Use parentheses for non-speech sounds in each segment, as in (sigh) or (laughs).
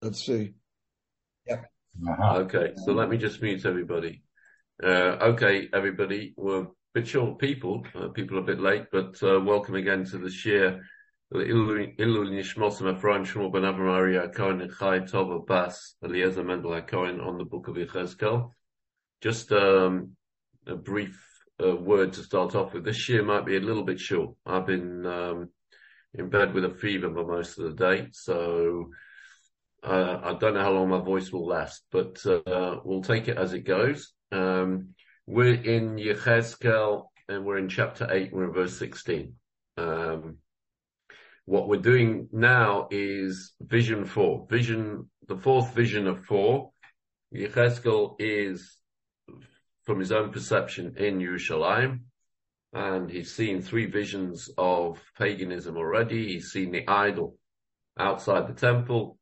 Let's see. Yep. Uh-huh. Okay, so let me just mute everybody. Uh, okay, everybody, we're a bit short people. Uh, people are a bit late, but uh, welcome again to the share. Ilul Nishmosim Ephraim Shmuel Ben Avram Cohen and Chai Tova Bas Eliezer Mendel Cohen on the book of Yechezkel. Just um, a brief uh, word to start off with. This year might be a little bit short. I've been um, in bed with a fever for most of the day, so uh, I don't know how long my voice will last, but uh, we'll take it as it goes. Um, we're in Yechezkel and we're in chapter 8, we're in verse 16. Um, what we're doing now is vision 4. Vision, the fourth vision of 4. Yechezkel is, from his own perception, in Yerushalayim. And he's seen three visions of paganism already. He's seen the idol outside the temple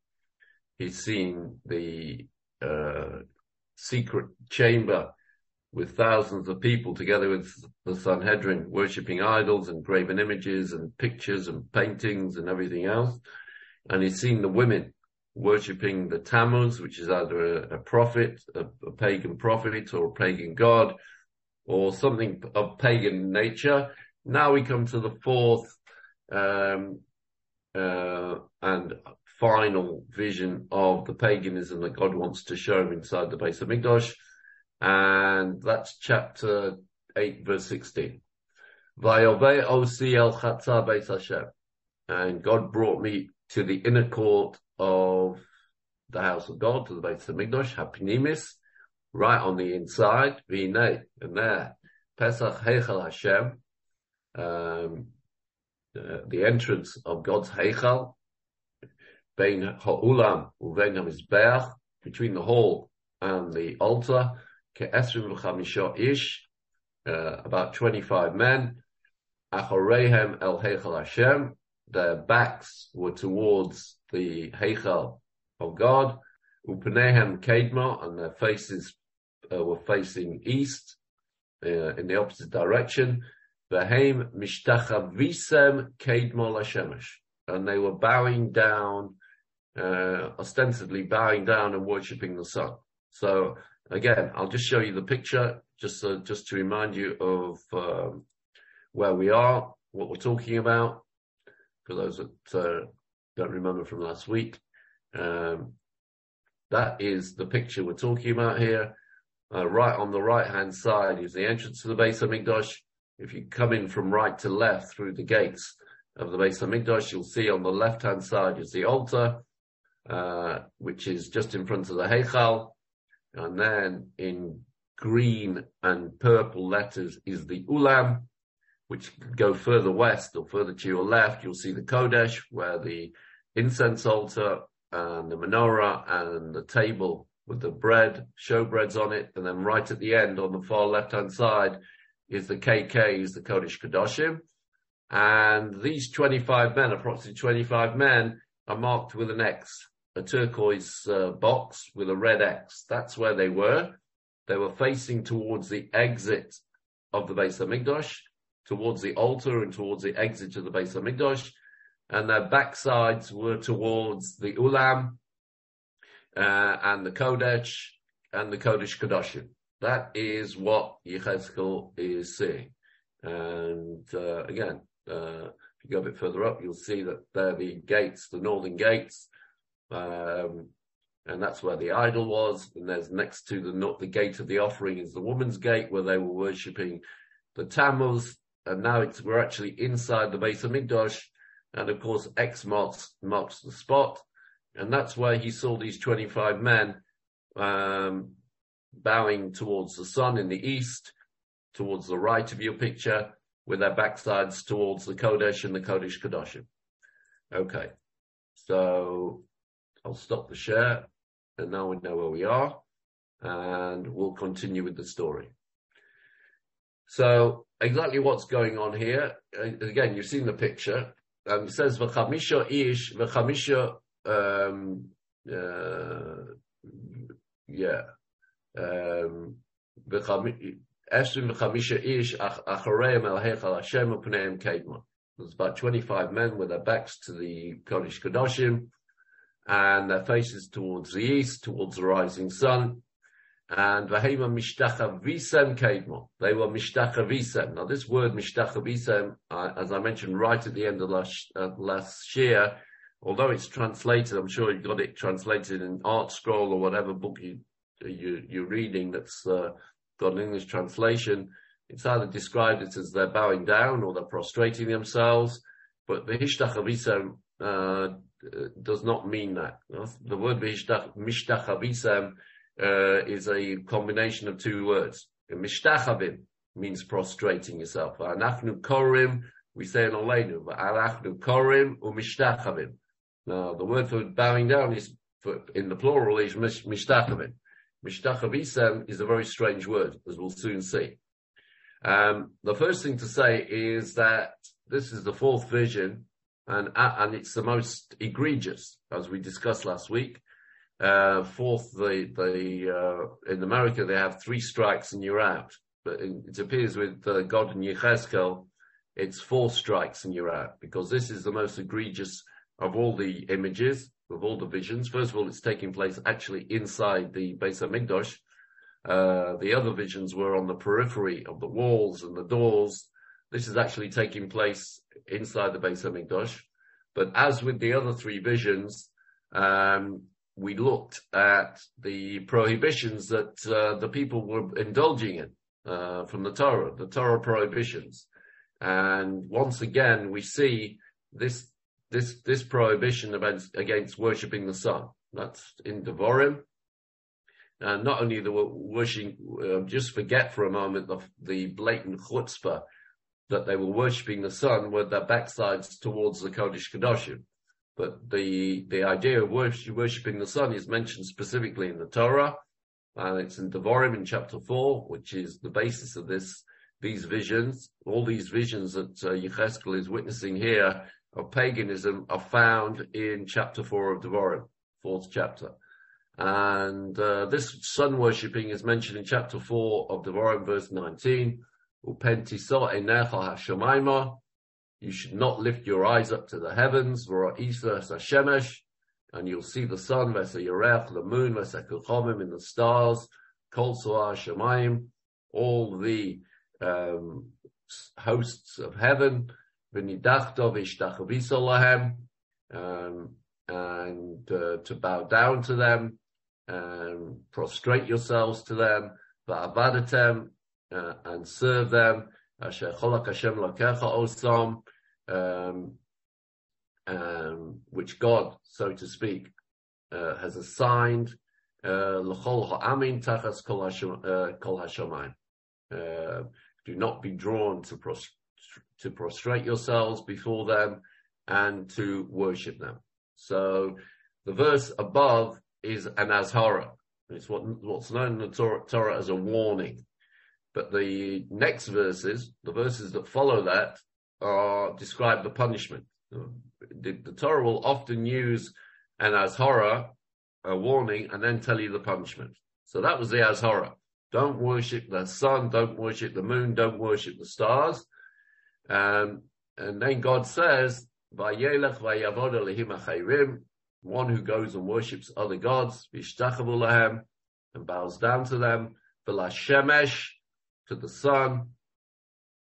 He's seen the uh, secret chamber with thousands of people together with the Sanhedrin worshipping idols and graven images and pictures and paintings and everything else. And he's seen the women worshipping the Tammuz, which is either a, a prophet, a, a, pagan prophet or a pagan god or something of pagan nature. Now we come to the fourth, um, uh, and final vision of the paganism that God wants to show him inside the Beis Hamikdash. And that's chapter 8 verse 16. And God brought me to the inner court of the house of God, to the Beis Hamikdash, Hapinimis, right on the inside, V'inei, and there, Pesach Heichal Hashem, um, uh, the entrance of God's Heichal, Bein ha'ulam uvein ha'mizbeach, between the hall and the altar, ke'esrim v'chamisha ish, uh, about 25 men, achorehem el heichal Hashem, their backs were towards the heichal of God, upanehem kedma, and their faces uh, were facing east, uh, in the opposite direction, v'heim mishtachavisem kedma lashemesh, and they were bowing down uh, ostensibly bowing down and worshipping the sun. So again, I'll just show you the picture, just just to remind you of um, where we are, what we're talking about, for those that uh, don't remember from last week. Um, that is the picture we're talking about here. Uh, right on the right hand side is the entrance to the Beis Hamikdash. If you come in from right to left through the gates of the Beis Hamikdash, you'll see on the left hand side is the altar uh, which is just in front of the Heichal. And then in green and purple letters is the Ulam, which go further west or further to your left. You'll see the Kodesh, where the incense altar and the menorah and the table with the bread, showbreads on it. And then right at the end on the far left hand side is the KK, is the Kodesh Kadoshim. And these 25 men, approximately 25 men, are marked with an X a turquoise uh, box with a red X. That's where they were. They were facing towards the exit of the Beis Hamikdash, towards the altar and towards the exit of the Beis Hamikdash, and their backsides were towards the Ulam uh, and the Kodesh and the Kodesh Kodashim. That is what Yechezkel is seeing. And uh, again, uh, if you go a bit further up, you'll see that they're the gates, the northern gates, um, and that's where the idol was. And there's next to the the gate of the offering is the woman's gate where they were worshipping the Tammuz. And now it's we're actually inside the base of Hamikdash, and of course X marks marks the spot, and that's where he saw these 25 men um, bowing towards the sun in the east, towards the right of your picture, with their backsides towards the Kodesh and the Kodesh Kodashim. Okay, so I'll stop the share and now we know where we are and we'll continue with the story. So exactly what's going on here. Again, you've seen the picture. Um, it says v'chamisha ish v'chamisha um, uh, yeah um. There's about 25 men with their backs to the Kodesh Kodashim and their faces towards the east, towards the rising sun. And Vahema Mishtacha Visem Kedmo. They were Mishtacha Visem. Now this word Mishtacha Visem, uh, as I mentioned right at the end of last, uh, last year, although it's translated, I'm sure you've got it translated in ArtScroll or whatever book you, you, you're reading that's uh, got an English translation. It's either described it as they're bowing down or they're prostrating themselves, but the Hishtach Avisem uh, does not mean that. The word Mishtach Avisem uh, is a combination of two words. Mishtachavim means prostrating yourself. Anachnu korim, we say in Olenu, anachnu korim umishtachavim. Now, the word for bowing down is, for, in the plural, is mishtachavim. Mishtachabisem is a very strange word, as we'll soon see. Um, the first thing to say is that this is the fourth vision, and and it's the most egregious, as we discussed last week. Uh, fourth, the the uh, in America they have three strikes and you're out, but it appears with uh, God and Yechezkel, it's four strikes and you're out because this is the most egregious of all the images of all the visions. First of all, it's taking place actually inside the Beis Hamikdash. Uh, the other visions were on the periphery of the walls and the doors. This is actually taking place inside the Beis Hamikdash. But as with the other three visions, um, we looked at the prohibitions that uh, the people were indulging in uh, from the Torah, the Torah prohibitions. And once again, we see this this this prohibition against, against worshipping the sun. That's in Devorim. And not only the worshiping, uh, just forget for a moment the, the blatant chutzpah that they were worshipping the sun with their backsides towards the Kodesh Kedoshim. But the, the idea of worship, worshipping the sun is mentioned specifically in the Torah, and it's in Devorim in chapter four, which is the basis of this, these visions. All these visions that uh, Yecheskel is witnessing here of paganism are found in chapter four of Devorim, fourth chapter. And uh, this sun worshipping is mentioned in chapter four of Devorim, verse 19. You should not lift your eyes up to the heavens, and you'll see the sun, the moon, in the stars, all the um, hosts of heaven, um, and uh, to bow down to them, and prostrate yourselves to them, uh, and serve them, um, um, which God, so to speak, uh, has assigned uh, tachas. Uh, do not be drawn to prostrate to prostrate yourselves before them and to worship them. So the verse above is an azhara. It's what, what's known in the Torah, Torah as a warning. But the next verses, the verses that follow that, are describe the punishment. The, the Torah will often use an azhara, a warning, and then tell you the punishment. So that was the azhara. Don't worship the sun, don't worship the moon, don't worship the stars. Um, and then God says, one who goes and worships other gods, and bows down to them, shemesh, to the sun,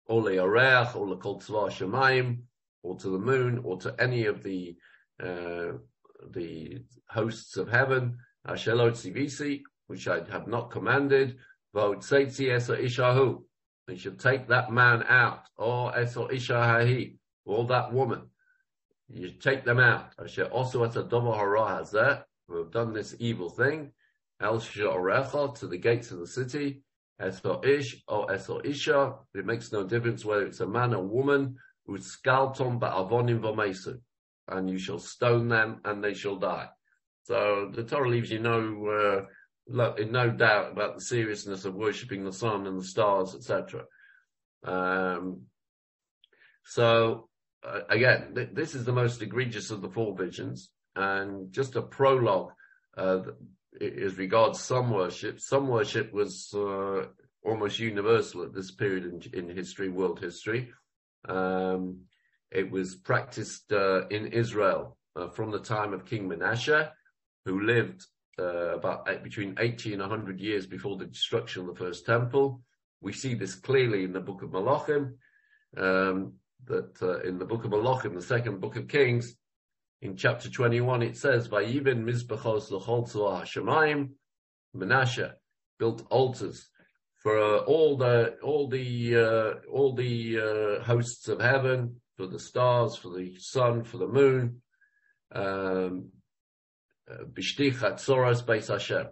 or le'areach, or le'kol tzva shemayim, or to the moon, or to any of the uh, the hosts of heaven, ashelot tzivisi, which I have not commanded, v'otzeitzi esa ishahu, they should take that man out, or Esor Isha or that woman. You take them out. Also at a Hazeh, who have done this evil thing, El to the gates of the city, Ish or Isha. It makes no difference whether it's a man or woman, who's scalton ba'avonim v'mesu. And you shall stone them and they shall die. So the Torah leaves you no, uh, in no doubt about the seriousness of worshipping the sun and the stars, etc. Um, so uh, again, th- this is the most egregious of the four visions, and just a prologue uh, as regards sun worship. Sun worship was uh, almost universal at this period in, in history, world history. Um, it was practiced uh, in Israel uh, from the time of King Manasseh, who lived uh, about between 80 and 100 years before the destruction of the first temple. We see this clearly in the book of Malachim, um, that uh, in the book of Malachim, the second book of Kings, in chapter 21, it says, Vayivin mizbachos l'cholzu hashemayim, Manasseh built altars for uh, all the all the uh, all the uh, hosts of heaven, for the stars, for the sun, for the moon. Um, Bishtei Chatzoras Beis Hashem.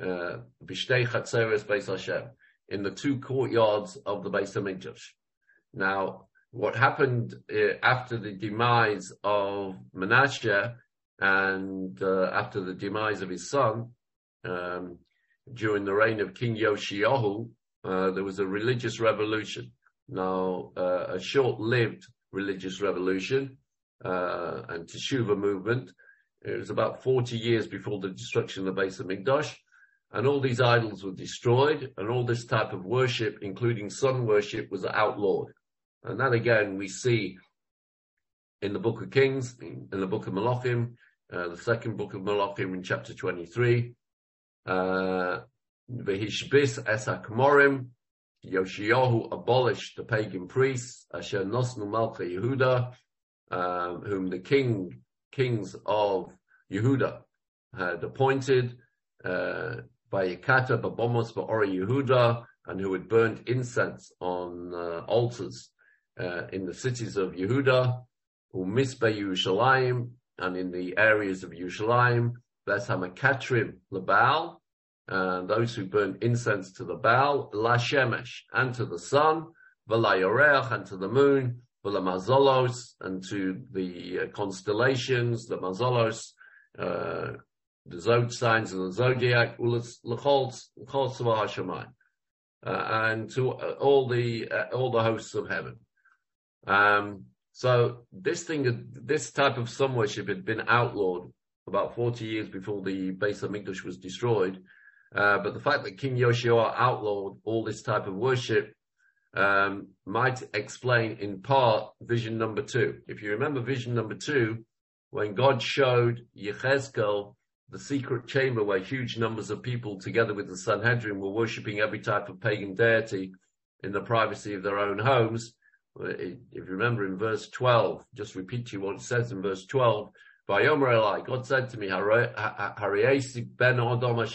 Bishtei Chatzoras Beis Hashem. In the two courtyards of the Beis Hamikdash. Now, what happened uh, after the demise of Manasseh and uh, after the demise of his son, um, during the reign of King Yoshiyahu, uh, there was a religious revolution. Now, uh, a short-lived religious revolution uh, and Teshuvah movement. It was about 40 years before the destruction of the base of Hamikdash, and all these idols were destroyed, and all this type of worship, including sun worship, was outlawed. And that again we see in the book of Kings, in, the book of Malachim, uh, the second book of Malachim in chapter 23. Uh, Vehishbis Esakmorim, Yoshiyahu abolished the pagan priests, Asher Nosnu Malcha Yehuda, um, whom the king, kings of Yehuda had appointed, uh, by Yekata Babomos Ba'ori Yehuda, and who had burned incense on uh, altars uh, in the cities of Yehuda, Umisbe Yerushalayim, and in the areas of Yerushalayim, Ves Hamakatrim Labal, and those who burn incense to the Baal, La Shemesh, and to the sun, V'la and to the moon, V'la Mazolos, and to the uh, constellations, the Mazolos, uh, the zod signs of the zodiac, Ulas Hashemayim, uh, and to uh, all the uh, all the hosts of heaven. Um, so this thing, this type of sun worship had been outlawed about 40 years before the base of Hamikdash was destroyed. Uh, but the fact that King Yoshua outlawed all this type of worship um, might explain in part vision number two. If you remember vision number two, when God showed Yechezkel the secret chamber where huge numbers of people together with the Sanhedrin were worshipping every type of pagan deity in the privacy of their own homes, if you remember in verse 12, just repeat to you what it says in verse 12, Vayomer Eli, God said to me, ben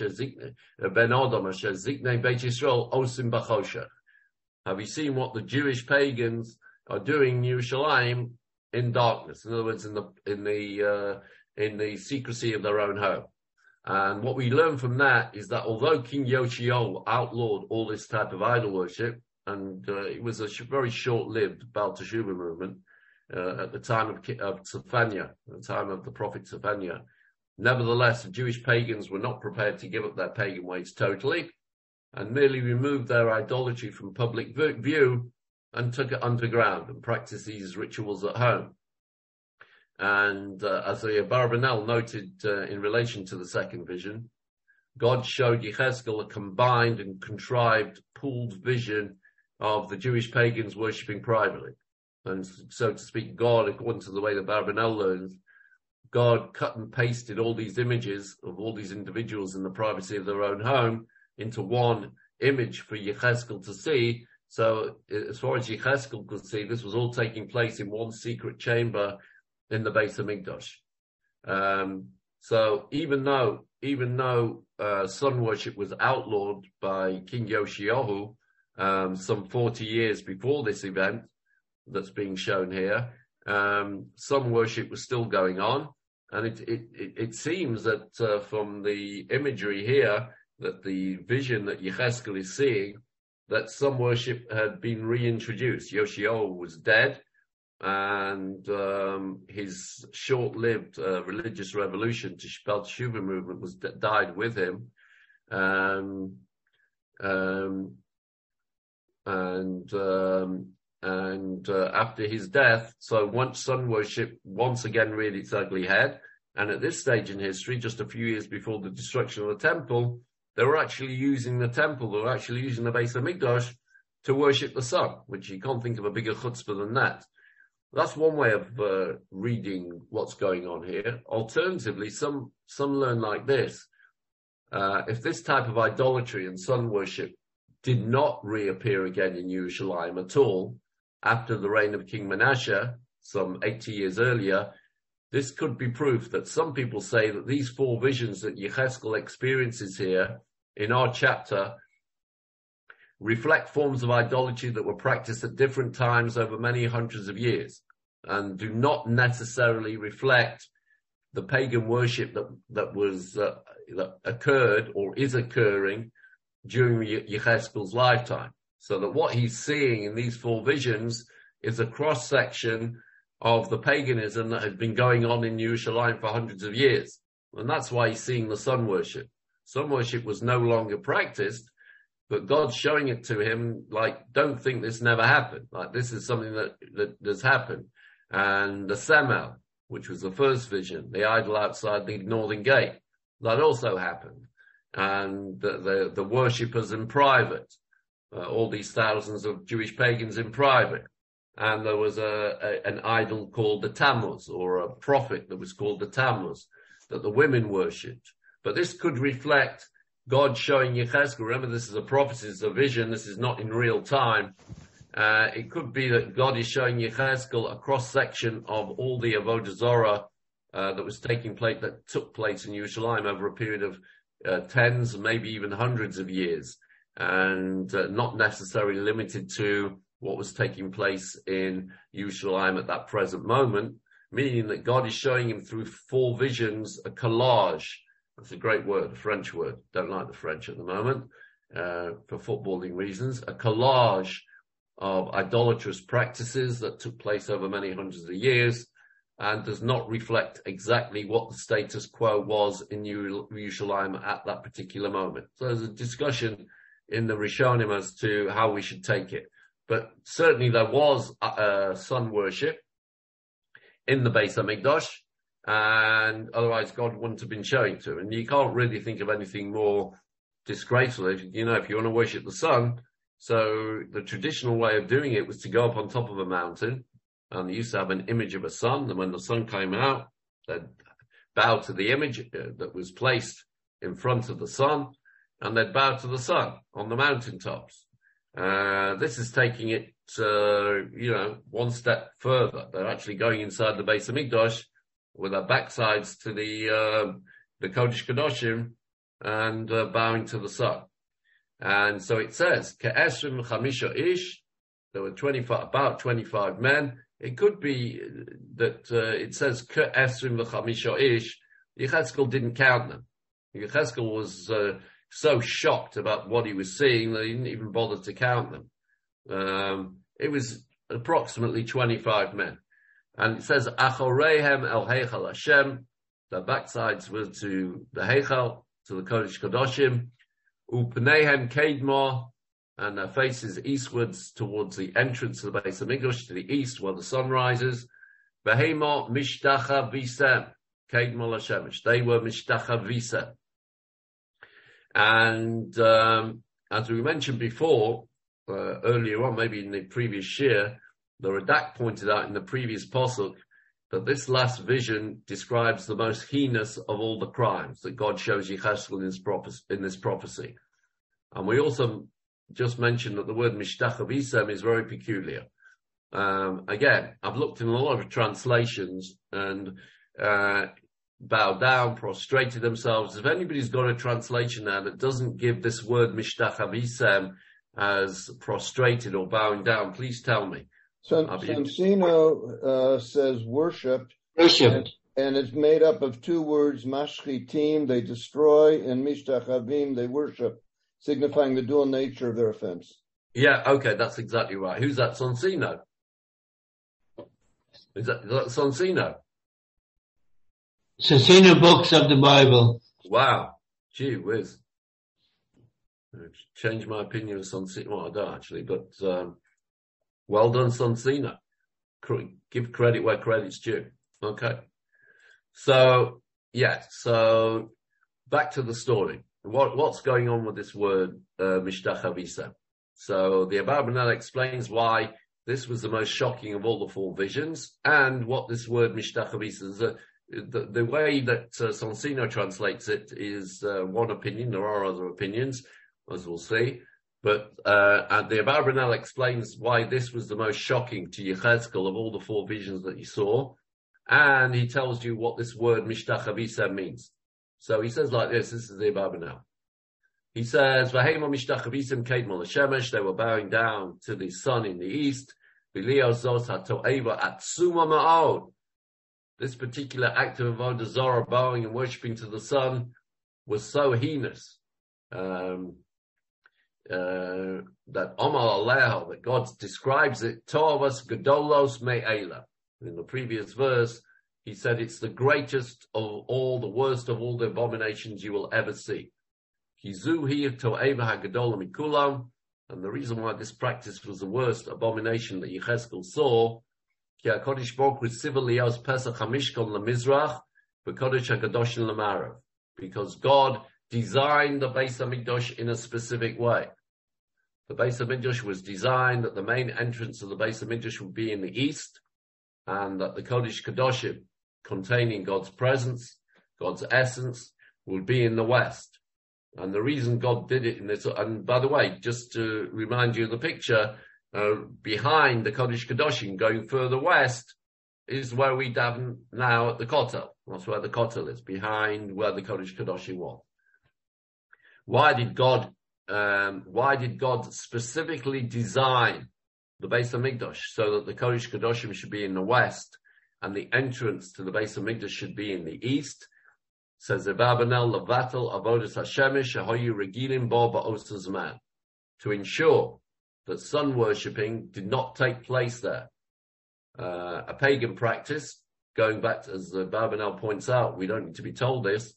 zikne, ben osim b'chosher. Have you seen what the Jewish pagans are doing in Yerushalayim in darkness? In other words, in the, in the, uh, in the secrecy of their own home. And what we learn from that is that although King Yoshio outlawed all this type of idol worship, and uh, it was a sh- very short-lived Baal movement uh, at the time of, of the time of the prophet Tzefania. Nevertheless, the Jewish pagans were not prepared to give up their pagan ways totally, and merely removed their idolatry from public view and took it underground and practiced these rituals at home. And uh, as the Barbanel noted uh, in relation to the second vision, God showed Yechezkel a combined and contrived pooled vision of the Jewish pagans worshipping privately. And so to speak, God, according to the way the Barbanel learns, God cut and pasted all these images of all these individuals in the privacy of their own home into one image for Yecheskel to see. So as far as Yecheskel could see, this was all taking place in one secret chamber in the Beis Hamikdash. Um, so even though, even though, uh, sun worship was outlawed by King Yoshiyahu, um, some 40 years before this event that's being shown here, um, sun worship was still going on. And it, it, it seems that uh, from the imagery here, that the vision that Yecheskel is seeing, that some worship had been reintroduced. Yoshio was dead, and um, his short-lived uh, religious revolution to Shpel Teshuva movement was died with him. Um, um, and um, and uh, after his death, so once sun worship once again reared its ugly head, and at this stage in history, just a few years before the destruction of the temple, they were actually using the temple, they were actually using the base of Hamikdash to worship the sun, which you can't think of a bigger chutzpah than that. That's one way of uh, reading what's going on here. Alternatively, some some learn like this: uh, if this type of idolatry and sun worship did not reappear again in Yerushalayim at all. After the reign of King Manasseh, some 80 years earlier, this could be proof that some people say that these four visions that Yecheskel experiences here in our chapter reflect forms of idolatry that were practiced at different times over many hundreds of years and do not necessarily reflect the pagan worship that that was uh, that occurred or is occurring during Yecheskel's lifetime. So that what he's seeing in these four visions is a cross section of the paganism that has been going on in Yerushalayim for hundreds of years. And that's why he's seeing the sun worship. Sun worship was no longer practiced but God's showing it to him like, don't think this never happened. Like this is something that, that has happened. And the Semel, which was the first vision, the idol outside the northern gate, that also happened. And the, the, the worshippers in private, uh, all these thousands of Jewish pagans in private. And there was a, a, an idol called the Tammuz or a prophet that was called the Tammuz that the women worshipped. But this could reflect God showing Yechezkel, remember this is a prophecy, it's a vision, this is not in real time. Uh, it could be that God is showing Yechezkel a cross section of all the Avodah Zorah uh, that was taking place, that took place in Yerushalayim over a period of uh, tens, maybe even hundreds of years, and uh, not necessarily limited to what was taking place in Yerushalayim at that present moment, meaning that God is showing him through four visions a collage that's a great word, a French word. Don't like the French at the moment uh, for footballing reasons. A collage of idolatrous practices that took place over many hundreds of years and does not reflect exactly what the status quo was in Yerushalayim at that particular moment. So there's a discussion in the Rishonim as to how we should take it. But certainly there was uh, sun worship in the Beis HaMikdash and otherwise God wouldn't have been showing to. And you can't really think of anything more disgraceful. If, you know, if you want to worship the sun, so the traditional way of doing it was to go up on top of a mountain, and they used to have an image of a sun, and when the sun came out, they'd bow to the image uh, that was placed in front of the sun, and they'd bow to the sun on the mountaintops. Uh, this is taking it, uh, you know, one step further. They're actually going inside the base of HaMikdash with their backsides to the uh, the Kodesh Kedoshim and uh, bowing to the sun. And so it says, Ke'esrim chamisha ish, there were 25, about 25 men. It could be that uh, it says Ke'esrim chamisha ish, Yecheskel didn't count them. Yecheskel was uh, so shocked about what he was seeing that he didn't even bother to count them. Um, it was approximately 25 men. And it says, Achorehem el Heichal Hashem, the backsides were to the Heichal, to the Kodesh Kodoshim, Upnehem Kedma, and their faces eastwards towards the entrance of the base of HaMikdash, to the east where the sun rises. Behema Mishtacha Visem, Kedma Lashemesh. They were Mishtacha Visem. And um, as we mentioned before, uh, earlier on, maybe in the previous year, the Radak pointed out in the previous posuk that this last vision describes the most heinous of all the crimes that God shows Yecheskel in in this prophecy. And we also just mentioned that the word Mishtach is very peculiar. Um, again, I've looked in a lot of translations and uh, bowed down, prostrated themselves. If anybody's got a translation now that doesn't give this word Mishtach as prostrated or bowing down, please tell me. San, Soncino uh, says worshipped. Worshipped. And, and, it's made up of two words, mashchitim, they destroy, and mishtachavim, they worship, signifying the dual nature of their offense. Yeah, okay, that's exactly right. Who's that, Soncino? Is that, is that Soncino? Soncino books of the Bible. Wow. Gee whiz. Change my opinion of Soncino. Well, I don't actually, but, um, well done, Soncino. Give credit where credit's due. Okay. So, yeah, so back to the story. What, what's going on with this word, uh, Mishtachavisa? So the Abarbanel explains why this was the most shocking of all the four visions. And what this word mishtachavisa is, uh, the, the way that uh, Soncino translates it is uh, one opinion. There are other opinions, as we'll see. But uh, and the explains why this was the most shocking to Yechezkel of all the four visions that he saw, and he tells you what this word mishtachavisa means. So he says like this. This is the now He says. They were bowing down to the sun in the east. This particular act of avodah zarah, bowing and worshipping to the sun, was so heinous. Um, uh, that Omar that God describes it, Tovas Gedolos Me'ela. In the previous verse, he said it's the greatest of all, the worst of all the abominations you will ever see. And the reason why this practice was the worst abomination that Yechezkel saw, Because God designed the Beis Hamikdash in a specific way. The Beis Hamikdash was designed that the main entrance of the Beis Hamikdash would be in the east, and that the Kodesh Kadoshim, containing God's presence, God's essence, would be in the west. And the reason God did it in this, and by the way, just to remind you of the picture, uh, behind the Kodesh Kadoshim, going further west, is where we daven now at the Kotel. That's where the Kotel is, behind where the Kodesh Kadoshim was. Why did God, um, why did God specifically design the base of Hamikdash so that the Kodesh Kadoshim should be in the west and the entrance to the base of Hamikdash should be in the east? Says Abarbanel Levatel Avodas Hashemish Ahoyu Regilim Bo Ba'osazman. To ensure that sun worshipping did not take place there. Uh, a pagan practice, going back to, as Abarbanel points out, we don't need to be told this,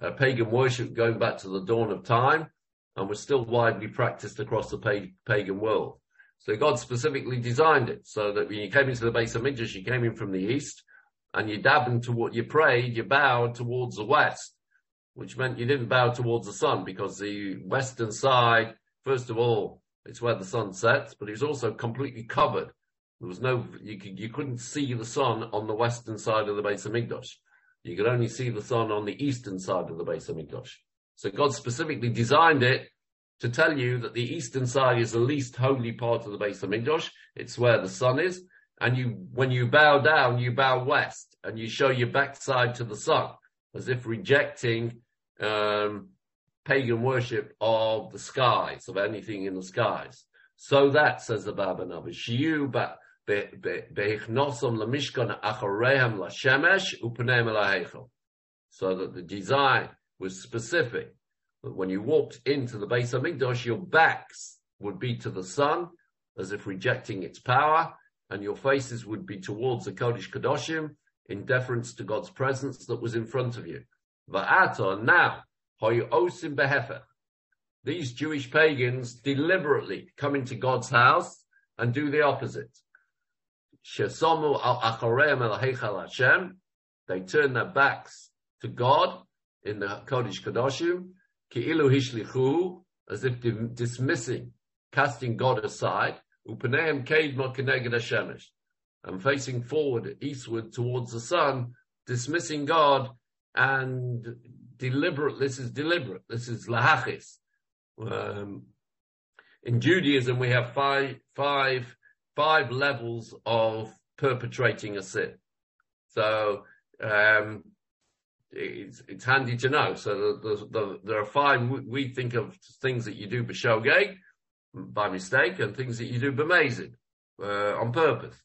uh, pagan worship going back to the dawn of time and was still widely practiced across the pagan world. So God specifically designed it so that when you came into the base of Hamikdash, you came in from the east and you dabbed what you prayed, you bowed towards the west, which meant you didn't bow towards the sun because the western side, first of all, it's where the sun sets, but it was also completely covered. There was no, you, you couldn't see the sun on the western side of the base of Hamikdash. You could only see the sun on the eastern side of the base of Hamikdash. So God specifically designed it to tell you that the eastern side is the least holy part of the base of Hamikdash. It's where the sun is. And you, when you bow down, you bow west and you show your backside to the sun as if rejecting, um, pagan worship of the skies, of anything in the skies. So that, says the Baba Nabi, Shiyu elaheichel. So that the design was specific. That when you walked into the Beis Hamikdash, your backs would be to the sun, as if rejecting its power, and your faces would be towards the Kodesh Kadoshim, in deference to God's presence that was in front of you. Va'ata, now, osim behefech. These Jewish pagans deliberately come into God's house and do the opposite. Shesomu al achareim el Hashem. They turn their backs to God in the Kodesh Kadoshim, ki'ilu hishlichu, as if dismissing, casting God aside, upaneim keidma keneged Hashemesh, and facing forward, eastward towards the sun, dismissing God, and deliberate, this is deliberate, this is lahachis. Um, in Judaism, we have five, five five levels of perpetrating a sin. So um, it's, it's, handy to know. So the, the, the, there are five. We think of things that you do b'shogeg, by mistake, and things that you do b'mazid, uh, on purpose.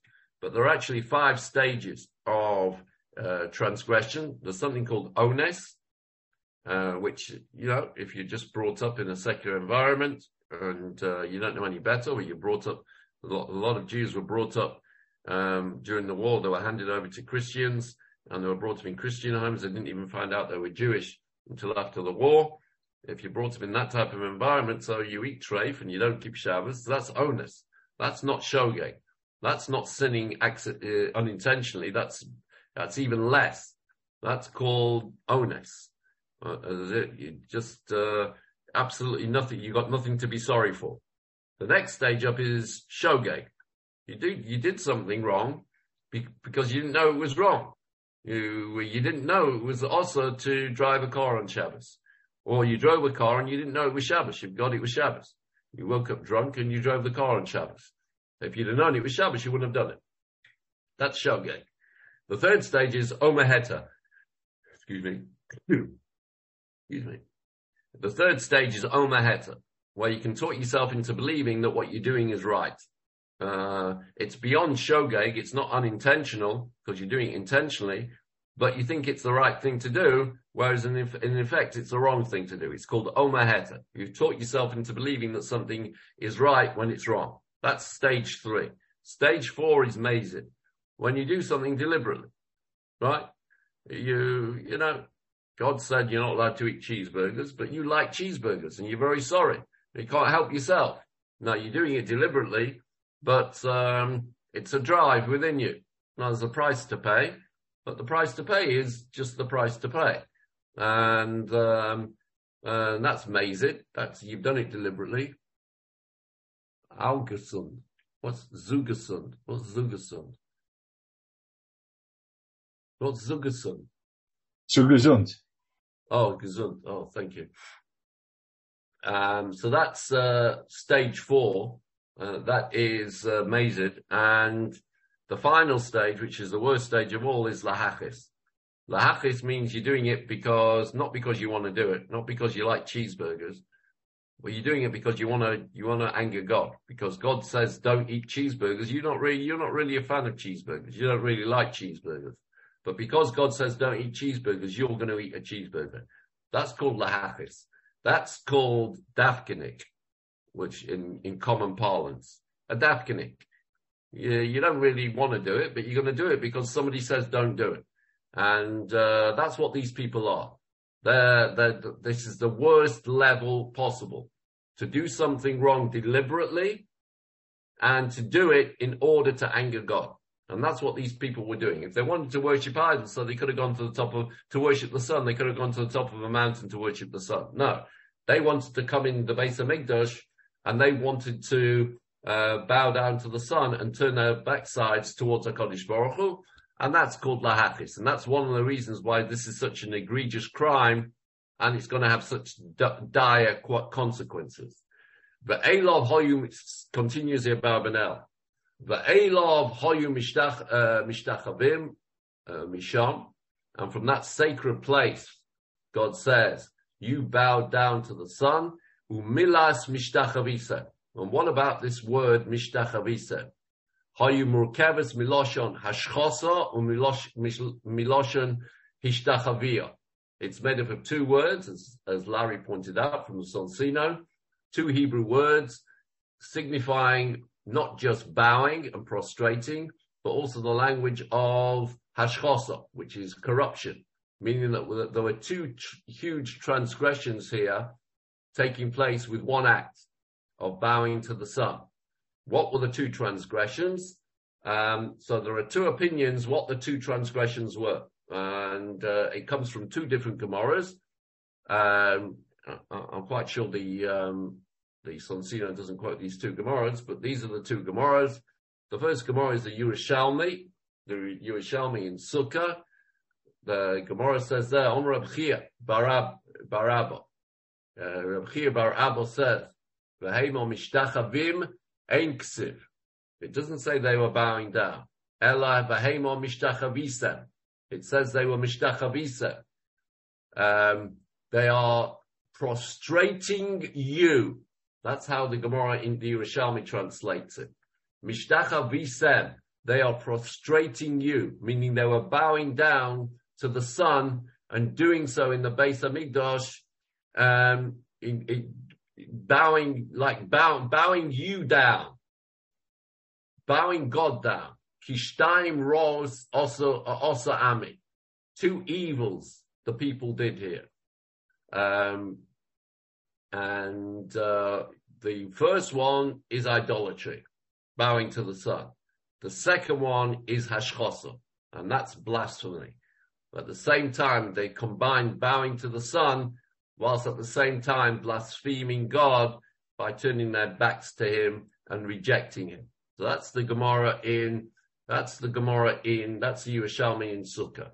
But there are actually five stages of uh, transgression. There's something called ones, uh, which you know, if you're just brought up in a secular environment and uh, you don't know any better, or you're brought up a lot, a lot of Jews were brought up um, during the war. They were handed over to Christians, and they were brought up in Christian homes. They didn't even find out they were Jewish until after the war. If you're brought up in that type of environment, so you eat treif and you don't keep Shabbos, that's onus. That's not shogeg. That's not sinning uh, unintentionally. That's that's even less. That's called onus. Uh, you just uh, absolutely nothing. You got nothing to be sorry for. The next stage up is shogeg. You did, you did something wrong be- because you didn't know it was wrong. You, you didn't know it was also to drive a car on Shabbos. Or you drove a car and you didn't know it was Shabbos. You forgot it was Shabbos. You woke up drunk and you drove the car on Shabbos. If you'd have known it was Shabbos, you wouldn't have done it. That's shogeg. The third stage is omaheta. Excuse me. (clears throat) Excuse me. The third stage is omaheta, where you can talk yourself into believing that what you're doing is right. Uh, it's beyond shogeg. It's not unintentional because you're doing it intentionally, but you think it's the right thing to do, whereas in, in effect, it's the wrong thing to do. It's called omaheta. You've taught yourself into believing that something is right when it's wrong. That's stage three. Stage four is mazid. When you do something deliberately, right? You, you know, God said you're not allowed to eat cheeseburgers, but you like cheeseburgers and you're very sorry. You can't help yourself. Now you're doing it deliberately, but, um, it's a drive within you. Now there's a price to pay, but the price to pay is just the price to pay. And, um, and that's mazid. That's, you've done it deliberately. Augesund. What's Zugesund? What's Zugesund? What's Zugesund? Zu gesund. Oh, gesund. Oh, thank you. Um, so that's uh, stage four. Uh, that is uh, mazid. And the final stage, which is the worst stage of all, is lahachis. Lahachis means you're doing it because, not because you want to do it, not because you like cheeseburgers, but you're doing it because you want to, you want to anger God. Because God says don't eat cheeseburgers. You're not really, you're not really a fan of cheeseburgers. You don't really like cheeseburgers. But because God says don't eat cheeseburgers, you're going to eat a cheeseburger. That's called lahachis. That's called dafkinik, which in, in common parlance, a dafkinik. You, you don't really want to do it, but you're going to do it because somebody says don't do it. And, uh, that's what these people are. They're, they're, this is the worst level possible to do something wrong deliberately and to do it in order to anger God. And that's what these people were doing. If they wanted to worship idols, so they could have gone to the top of, to worship the sun, they could have gone to the top of a mountain to worship the sun. No. They wanted to come in the base of Migdosh and they wanted to, uh, bow down to the sun and turn their backsides towards HaKadosh Baruch Hu. And that's called lahachis. And that's one of the reasons why this is such an egregious crime and it's going to have such dire consequences. But Elov Hoyu continues here, Barbanel. Va'elav hoyu mishtachavim misham, and from that sacred place, God says, you bow down to the sun, umilas mishtachavisa. And what about this word mishtachavisa? Hoyu murkeves miloshon hashchosa umiloshon hishtachavia. It's made up of two words, as, as Larry pointed out from the Soncino, two Hebrew words signifying not just bowing and prostrating, but also the language of hashchosa, which is corruption, meaning that there were two tr- huge transgressions here taking place with one act of bowing to the sun. What were the two transgressions? Um, so there are two opinions what the two transgressions were, and uh, it comes from two different Gemaras. Um, I, I'm quite sure the um, the Soncino doesn't quote these two Gemaras, but these are the two Gemaras. The first Gemara is the Yerushalmi, the Yerushalmi in Sukkah. The Gemara says there, on Reb Chia Barab, Barabba. Reb Chia Barabba says, V'heimo mishtachavim ein ksiv. It doesn't say they were bowing down. Ela v'heimo mishtachavisa. It says they were mishtachavisa. Um, they are prostrating you. That's how the Gemara in the Yerushalmi translates it. Mishtacha visem, they are prostrating you, meaning they were bowing down to the sun and doing so in the base of Migdosh, um, in, in, bowing, like bow, bowing you down, bowing God down. Kishtaim ros also, also ami. Two evils the people did here. Um, and uh, the first one is idolatry, bowing to the sun. The second one is hashchosa, and that's blasphemy. But at the same time, they combine bowing to the sun, whilst at the same time blaspheming God by turning their backs to Him and rejecting Him. So that's the Gemara in, that's the Gemara in, that's the Yerushalmi in Sukkah.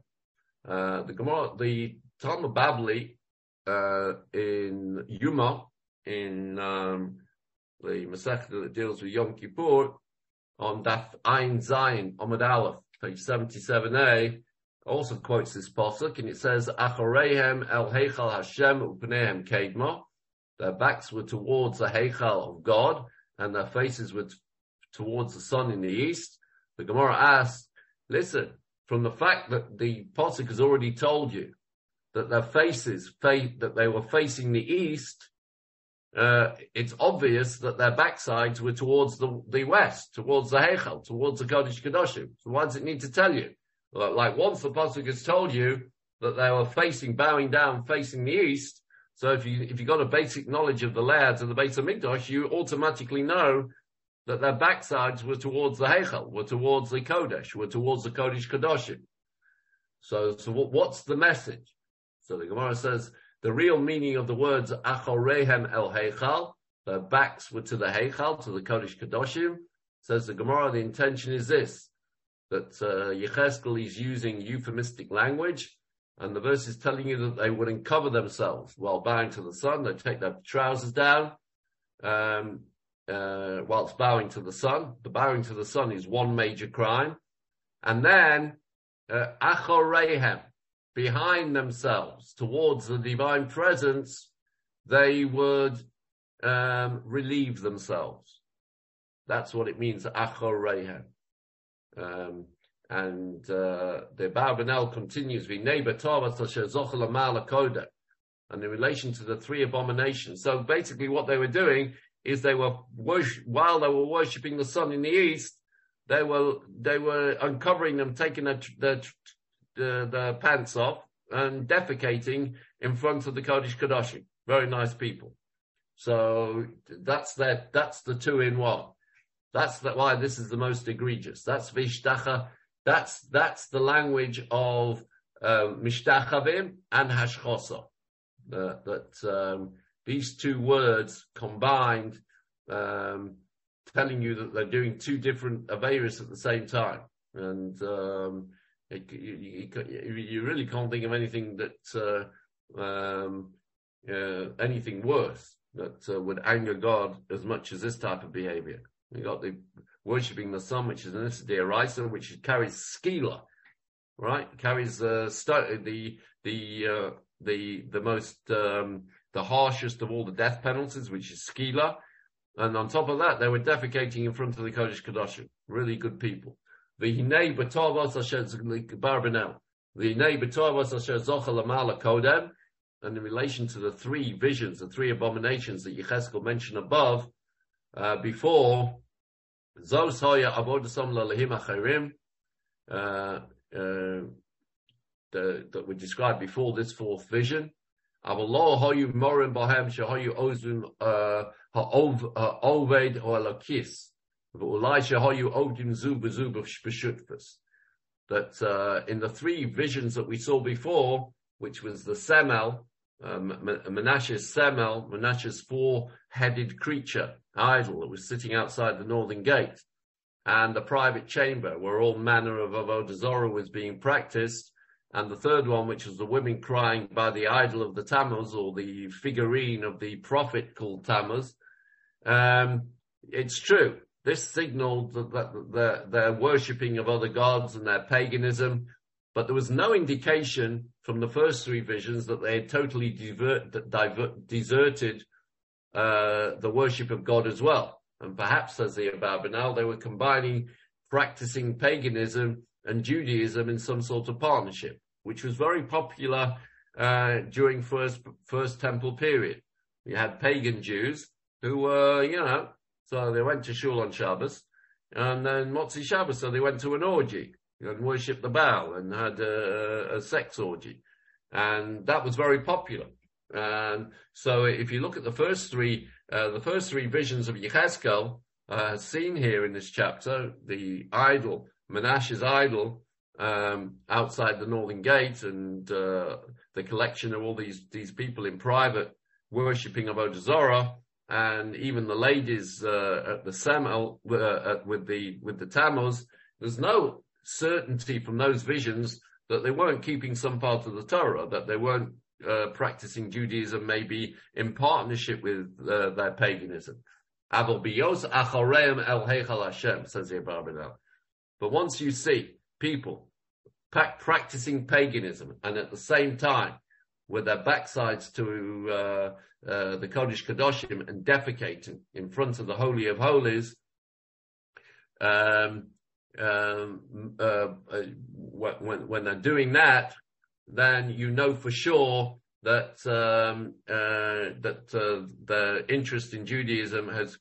Uh, the Gemara, the Talmud Bavli, uh, in Yuma, in, um, the Masechta that deals with Yom Kippur, on Daf Ein Zayin, Amud Aleph, page 77a, also quotes this pasuk, and it says, "Achareihem el heichal Hashem upneihem kedma." Their backs were towards the heichal of God, and their faces were t- towards the sun in the east. The Gemara asks, "Listen, from the fact that the pasuk has already told you that their faces, fa- that they were facing the east, uh, it's obvious that their backsides were towards the, the west, towards the Heichel, towards the Kodesh Kedoshim. So why does it need to tell you? Like once the Pasuk has told you that they were facing, bowing down, facing the east, so if you, if you got a basic knowledge of the layouts of the Beit HaMikdash, you automatically know that their backsides were towards the Heichel, were towards the Kodesh, were towards the Kodesh Kedoshim. So, so what, what's the message? So the Gemara says, the real meaning of the words achorehem el heichal, their backs were to the heichal, to the Kodesh Kadoshim. Says the Gemara, the intention is this, that uh, Yecheskel is using euphemistic language, and the verse is telling you that they wouldn't cover themselves while bowing to the sun. They take their trousers down, um, uh, whilst bowing to the sun. The bowing to the sun is one major crime. And then, uh, achorehem, behind themselves towards the divine presence, they would um, relieve themselves. That's what it means, achorehem. Um, and uh, the Abarbanel continues, and in relation to the three abominations. So basically what they were doing is they were, worship, while they were worshipping the sun in the east, they were, they were uncovering them, taking their, their the, the pants off and defecating in front of the Kodesh Kodashim. Very nice people. So that's that, that's the two in one. That's the, why this is the most egregious. That's Vishtacha. That's, that's the language of, Mishtachavim and Hashchosa. Uh, that, um, these two words combined, um, telling you that they're doing two different Averis at the same time. And, um, it, you, you, you, really can't think of anything that uh, um, uh, anything worse that uh, would anger God as much as this type of behavior. You got the worshipping the sun, which is an Issa which carries skila, right? Carries uh, st- the the uh, the the most um, the harshest of all the death penalties, which is skila. And on top of that, they were defecating in front of the Kodesh Kodashim. Really good people. V'hinei b'tovos asher barbenel. V'hinei b'tovos asher zocha lamala kodem. And in relation to the three visions, the three abominations that Yecheskel mentioned above, uh, before, Zos hoya avodasam lalahim achirim, uh, uh, that were described before this fourth vision. Avalo hoyu morim bohem shehoyu ozum ha'oved or lakis that uh, in the three visions that we saw before, which was the Semel, um, Menashe's Semel, Menashe's four-headed creature, idol that was sitting outside the northern gate, and the private chamber where all manner of avodah zarah was being practiced, and the third one, which was the women crying by the idol of the Tammuz or the figurine of the prophet called Tammuz. Um, it's true. This signaled that their worshipping of other gods and their paganism, but there was no indication from the first three visions that they had totally divert, divert, deserted uh, the worship of God as well. And perhaps, as the Abarbanel, they were combining practicing paganism and Judaism in some sort of partnership, which was very popular uh, during first first temple period. You had pagan Jews who were, you know, so they went to Shul on Shabbos, and then Motzi Shabbos, so they went to an orgy and worshipped the Baal and had a, a sex orgy. And that was very popular. And so if you look at the first three, uh, the first three visions of Yechezkel, uh, seen here in this chapter, the idol, Menashe's idol, um, outside the northern gate and, uh, the collection of all these, these people in private worshipping Zorah, and even the ladies uh, at the Samel uh, with the with the Tammuz, there's no certainty from those visions that they weren't keeping some part of the Torah, that they weren't uh, practicing Judaism maybe in partnership with uh, their paganism. Says the. But once you see people practicing paganism and at the same time with their backsides to uh, uh, the Kodesh Kadoshim and defecating in front of the Holy of Holies, um, um, uh, uh when, when they're doing that, then you know for sure that um, uh, that uh, their interest in Judaism has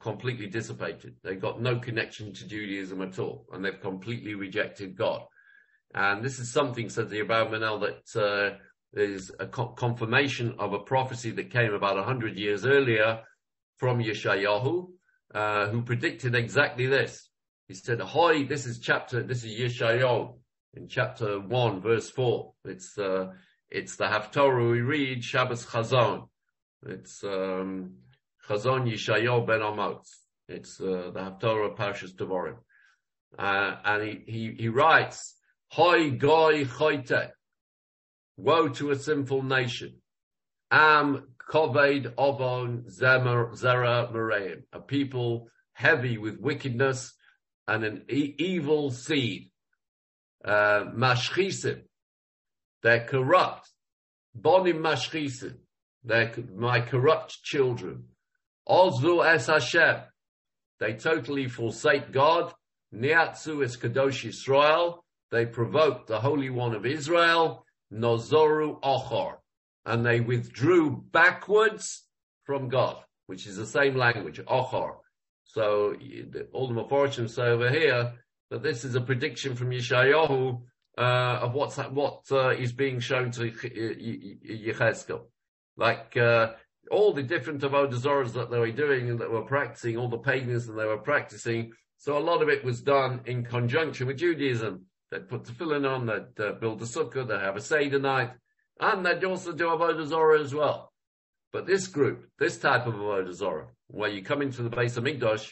completely dissipated. They've got no connection to Judaism at all, and they've completely rejected God. And this is something, says the Abarbanel, that uh, is a co- confirmation of a prophecy that came about a hundred years earlier from Yeshayahu, uh, who predicted exactly this. He said, "Hoy, this is chapter, this is Yeshayahu in chapter one, verse four. It's uh, it's the Haftorah we read Shabbos Chazon. It's um, Chazon Yeshayahu ben Amos. It's uh, the Haftorah Parshas Devarim, uh, and he, he he writes Hoi goy choite. Woe to a sinful nation. Am koved ovon zera mereim. A people heavy with wickedness and an e- evil seed. Uh. They're corrupt. Bonim mashchisim. They're my corrupt children. Ozlu es Hashem. They totally forsake God. Niatsu es kadosh Yisrael they provoked the Holy One of Israel, Nozoru Ochor, and they withdrew backwards from God, which is the same language, Ochor. So all the Mepharshim say over here that this is a prediction from Yeshayahu uh, of what's what uh, is being shown to Yechezkel. Like uh, all the different avodah that they were doing and that were practicing, all the paganism they were practicing. So a lot of it was done in conjunction with Judaism. They'd put tefillin on, they'd uh, build a sukkah, they'd have a Seder night, and they'd also do Avodah Zorah as well. But this group, this type of Avodah Zorah, where you come into the Beis Hamikdash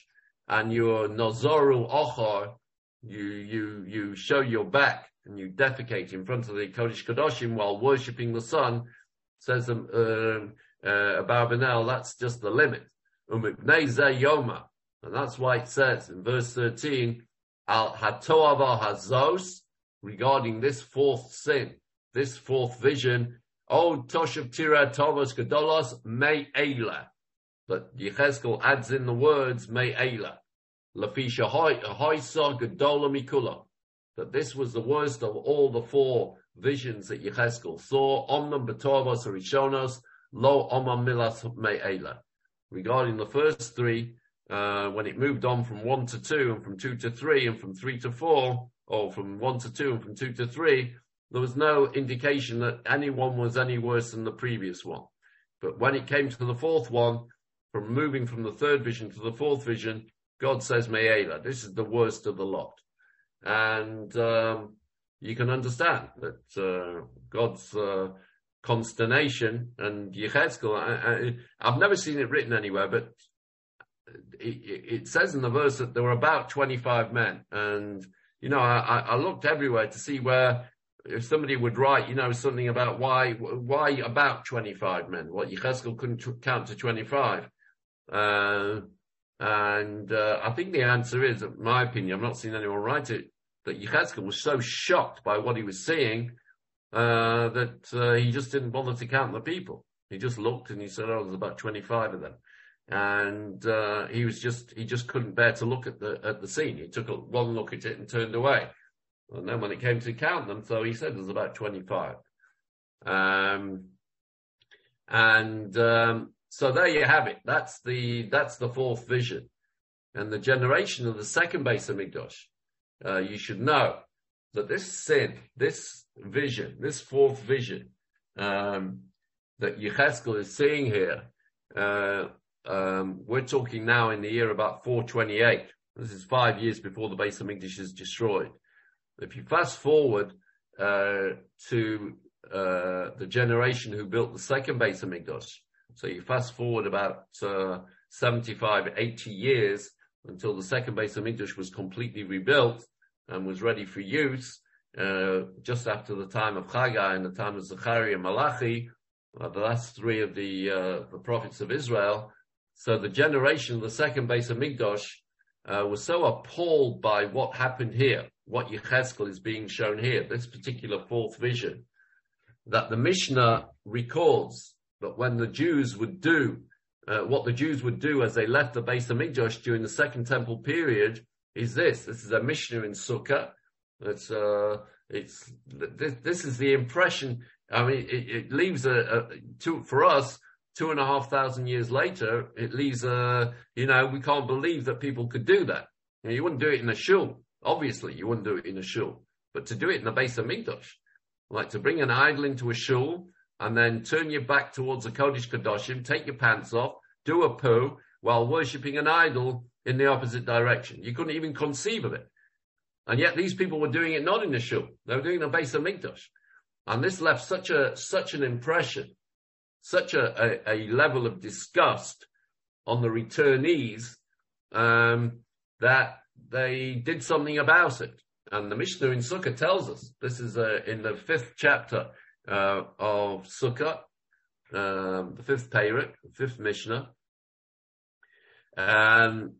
and you're Nozoru Ochor, you, you, you show your back and you defecate in front of the Kodesh Kadoshim while worshipping the sun, says um, uh, uh, that's just the limit. Yoma. And that's why it says in verse 13, al hatoava hazos regarding this fourth sin, this fourth vision. Oh, Toshav Tira Tovos Gedolos May Eila. But Yechezkel adds in the words May Eila. Lafisha Hoisa Gedola Mikula. That this was the worst of all the four visions that Yechezkel saw. Omnam Betovos Rishonos Lo Omam Milas May Eila. Regarding the first three, uh, when it moved on from one to two and from two to three and from three to four, or from one to two and from two to three, there was no indication that anyone was any worse than the previous one. But when it came to the fourth one, from moving from the third vision to the fourth vision, God says, Me'ela, this is the worst of the lot. And um, you can understand that uh, God's uh, consternation and Yechezkel, I, have never seen it written anywhere, but it, it, says in the verse that there were about 25 men. And, you know, I, I looked everywhere to see where, if somebody would write, you know, something about why, why about 25 men? What, Yecheskel couldn't t- count to 25. Uh, and, uh, I think the answer is, in my opinion, I've not seen anyone write it, that Yecheskel was so shocked by what he was seeing, uh, that, uh, he just didn't bother to count the people. He just looked and he said, oh, there's about 25 of them and uh, he was just he just couldn't bear to look at the at the scene. He took a, one look at it and turned away. And then when it came to count them, so he said there's about 25. Um, and um, so there you have it. That's the that's the fourth vision, and the generation of the second Beis Hamikdash. Uh, you should know that this sin, this vision, this fourth vision um, that Yecheskel is seeing here, uh, um, we're talking now in the year about 428. This is five years before the base of English is destroyed. If you fast forward uh, to uh, the generation who built the second Beis Hamikdash, So you fast forward about uh, 75, 80 years until the second Beis Hamikdash was completely rebuilt and was ready for use. Uh, just after the time of Chagai and the time of Zechariah Malachi, uh, the last three of the uh, the prophets of Israel. So the generation of the second Beis Hamikdash uh, was so appalled by what happened here, what Yechezkel is being shown here, this particular fourth vision, that the Mishnah records that when the Jews would do uh, what the Jews would do as they left the Beis Hamikdash during the Second Temple period is this. This is a Mishnah in Sukkah. It's uh, it's this, this is the impression. I mean, it, it leaves a, a two for us two and a half thousand years later. It leaves a you know we can't believe that people could do that. You, know, you wouldn't do it in a shul. Obviously, you wouldn't do it in a shul, but to do it in the Beis Hamikdash, like to bring an idol into a shul and then turn your back towards the Kodesh Kadoshim, take your pants off, do a poo while worshipping an idol in the opposite direction. You couldn't even conceive of it. And yet these people were doing it not in the shul. They were doing it in the Beis Hamikdash. And this left such a, such an impression, such a, a, a level of disgust on the returnees, um, that they did something about it. And the Mishnah in Sukkah tells us, this is uh, in the fifth chapter uh, of Sukkah, um, the fifth Perek, the fifth Mishnah, and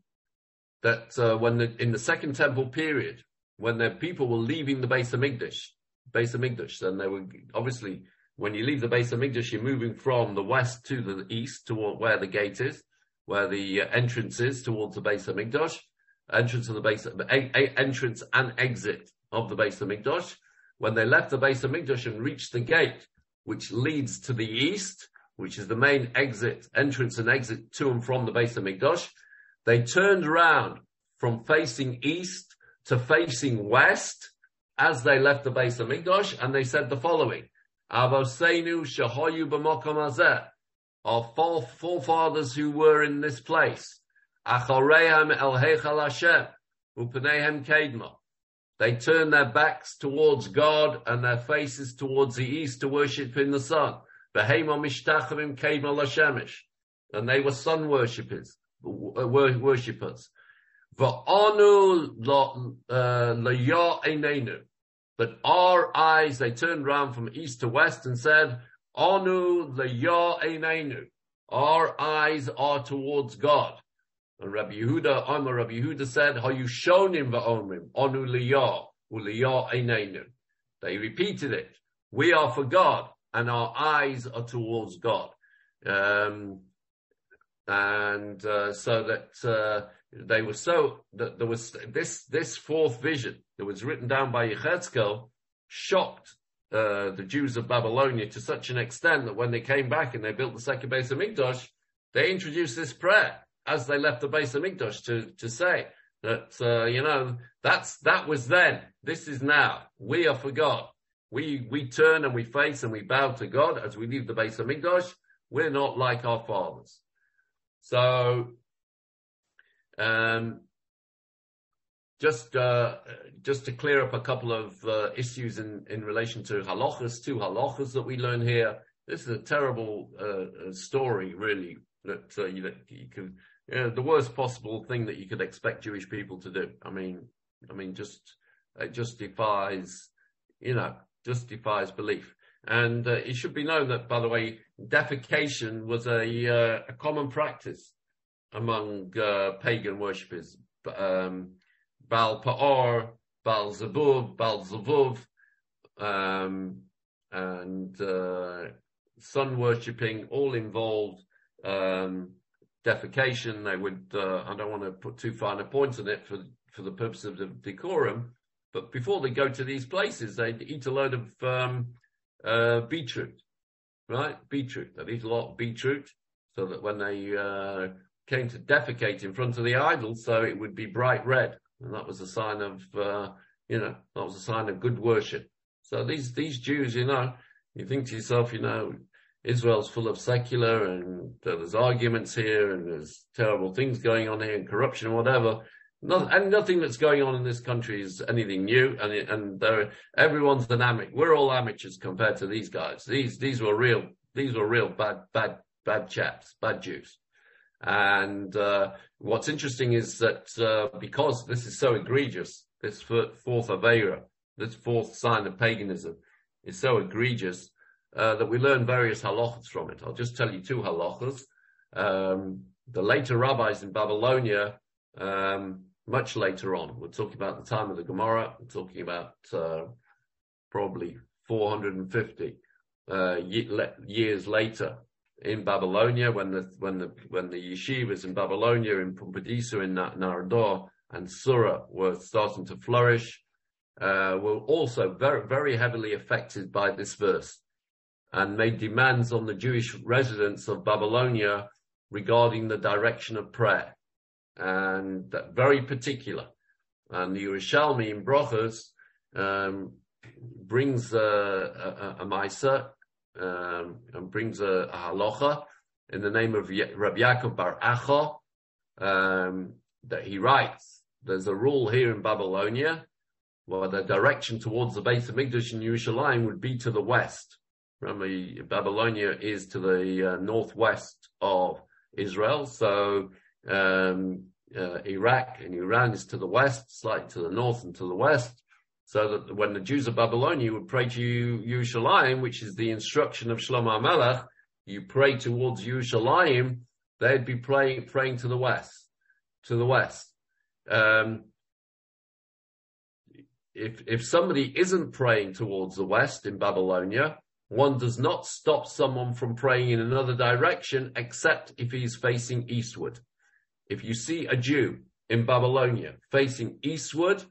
that uh, when the, in the second temple period, when the people were leaving the base of Beis Hamikdash, Beis Hamikdash, then they were obviously when you leave the Beis Hamikdash, you're moving from the west to the east toward where the gate is, where the uh, entrance is towards the Beis Hamikdash, entrance of the base, entrance and exit of the Beis Hamikdash. When they left the Beis Hamikdash and reached the gate, which leads to the east, which is the main exit, entrance and exit to and from the Beis Hamikdash, they turned around from facing east to facing west as they left the Beis Hamikdash, and they said the following: Avoseinu shahoyu b'mokom our forefathers who were in this place, acharehem el heichal Hashem, upanehem kedma. They turned their backs towards God and their faces towards the east to worship in the sun. And they were sun worshippers, uh, worshippers. Uh, but our eyes, they turned round from east to west and said, Anu Our eyes are towards God. And Rabbi Yehuda, Amar Rabbi Yehuda said, How you shown him va'omrim, onu liyah, uliyah einenu. They repeated it. We are for God, and our eyes are towards God. Um, and uh, so that uh, they were so that there was this this fourth vision that was written down by Yechezkel shocked uh, the Jews of Babylonia to such an extent that when they came back and they built the second Beis Hamikdash, they introduced this prayer as they left the Beis Hamikdash to, to say that, uh, you know, that's, that was then. This is now. We are for God. We, we turn and we face and we bow to God as we leave the Beis Hamikdash. We're not like our fathers. So, um, just uh, just to clear up a couple of uh, issues in, in relation to halachas, two halachas that we learn here. This is a terrible uh, story, really, that uh, you, you can yeah, the worst possible thing that you could expect Jewish people to do. I mean, I mean, just it just defies, you know, just defies belief. And uh, it should be known that, by the way, defecation was a, uh, a common practice among uh, pagan worshippers. Um, Baal Pa'or, Baal Zebub, Baal Zevuv, um, and uh, sun worshipping all involved um, defecation. They would, uh, I don't want to put too fine a point on it for, for the purpose of the decorum, but before they go to these places, they'd eat a load of, um, uh, beetroot, right? Beetroot. They'd eat a lot of beetroot so that when they, uh, came to defecate in front of the idol, so it would be bright red. And that was a sign of, uh, you know, that was a sign of good worship. So these, these Jews, you know, you think to yourself, you know, Israel's full of secular and there's arguments here and there's terrible things going on here and corruption and whatever. and nothing that's going on in this country is anything new. And, and everyone's dynamic. We're all amateurs compared to these guys. These, these were real, these were real bad, bad, bad chaps, bad Jews. And uh, what's interesting is that uh, because this is so egregious, this fourth Avera, this fourth sign of paganism, is so egregious uh, that we learn various halachas from it. I'll just tell you two halachas. Um, the later rabbis in Babylonia, um, much later on, we're talking about the time of the Gemara, we're talking about uh, probably 450 uh, years later in Babylonia, when the when the when the yeshivas in Babylonia, in Pumbedisa, in Nehardea, and Sura were starting to flourish, uh, were also very very heavily affected by this verse, and made demands on the Jewish residents of Babylonia regarding the direction of prayer, and very particular. And the Yerushalmi in Brochus um, brings a, a, a, Maisa um, and brings a, a halacha in the name of Rabbi Yaakov Bar Acha um, that he writes. There's a rule here in Babylonia where the direction towards the Beis Hamikdash in Yerushalayim would be to the west. Remember, Babylonia is to the uh, northwest of Israel, so um, uh, Iraq and Iran is to the west, slightly to the north and to the west so that when the Jews of Babylonia would pray to Yerushalayim, which is the instruction of Shlomo Melech, you pray towards Yerushalayim, they'd be praying praying to the west, to the west. Um, if if somebody isn't praying towards the west in Babylonia, one does not stop someone from praying in another direction except if he is facing eastward. If you see a Jew in Babylonia facing eastward,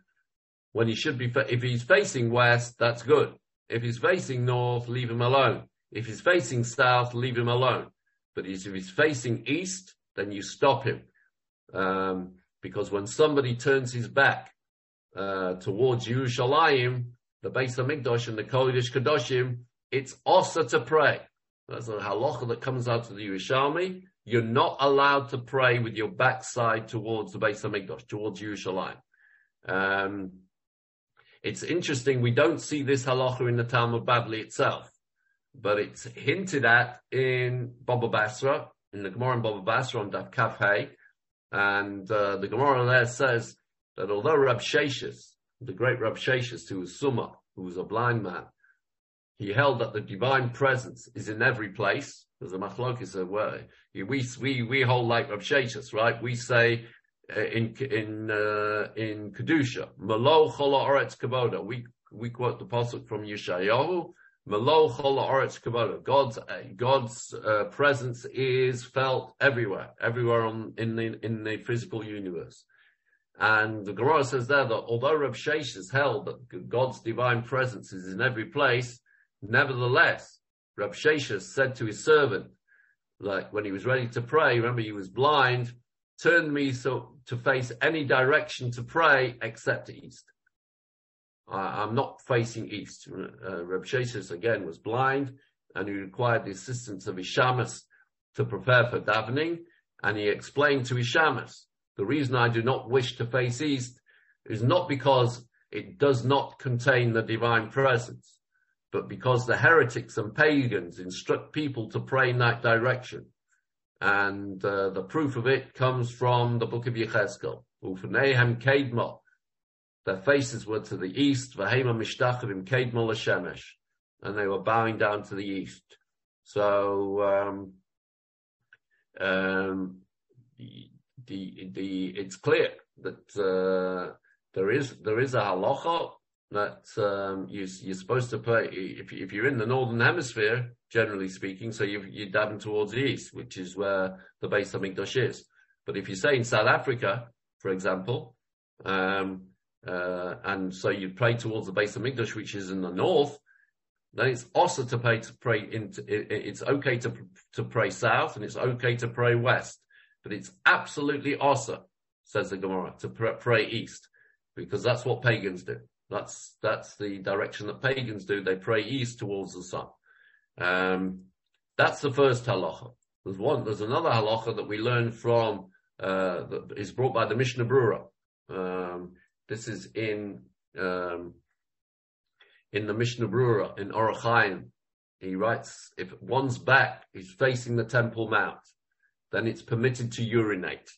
when he should be, if he's facing west, that's good. If he's facing north, leave him alone. If he's facing south, leave him alone. But if he's facing east, then you stop him. Um, because when somebody turns his back uh, towards Yerushalayim, the Beis Hamikdash and the Kodesh Kadoshim, it's also to pray. That's a halacha that comes out of the Yerushalmi. You're not allowed to pray with your backside towards the Beis Hamikdash, towards Yerushalayim. Um, it's interesting, we don't see this halacha in the Talmud Bavli itself, but it's hinted at in Baba Basra, in the Gemara in Baba Basra on Daf Kaf and uh, the Gemara there says that although Rab Sheshis, the great Rab Sheshis, who was Summa, who was a blind man, he held that the divine presence is in every place. There's a machlokis where we we we hold like Rab Sheshis, right? We say uh, in in uh, in kedusha. Malo chola oretz kavoda. We we quote the pasuk from Yeshayahu. Malo chola oretz kavoda. God's uh, God's uh, presence is felt everywhere, everywhere on, in the in the physical universe. And the Gemara says there that although Reb Sheshis held that God's divine presence is in every place, nevertheless, Rab Sheish said to his servant, like when he was ready to pray, remember he was blind, turn me so to face any direction to pray except east. I, am not facing east. Uh, Reb Sheshes again was blind and he required the assistance of Ishamas to prepare for davening. And he explained to Ishamas, the reason I do not wish to face east is not because it does not contain the divine presence, but because the heretics and pagans instruct people to pray in that direction. And uh, the proof of it comes from the book of Yechezkel. Ufnehem Kedma. Their faces were to the east, Vahema Mishtachim Kedma Lashemesh. And they were bowing down to the east. So, um, um, the, the, the, it's clear that, uh, there is, there is a halacha that, um, you, you're supposed to pray, if, if you're in the northern hemisphere, generally speaking. So you, you're dabbing towards the east, which is where the Beis Hamikdash is. But if you say in South Africa, for example, um, uh, and so you pray towards the Beis Hamikdash, which is in the north, then it's also to pray to pray into, it, it's okay to, to pray south and it's okay to pray west, but it's absolutely also, says the Gemara, to pray east, because that's what pagans do. That's, that's the direction that pagans do. They pray east towards the sun. Um, that's the first halacha. There's one, there's another halacha that we learn from, uh, that is brought by the Mishnah Brura. Um, this is in, um, in the Mishnah Brura in Orach Chaim, he writes, if one's back is facing the Temple Mount, then it's permitted to urinate.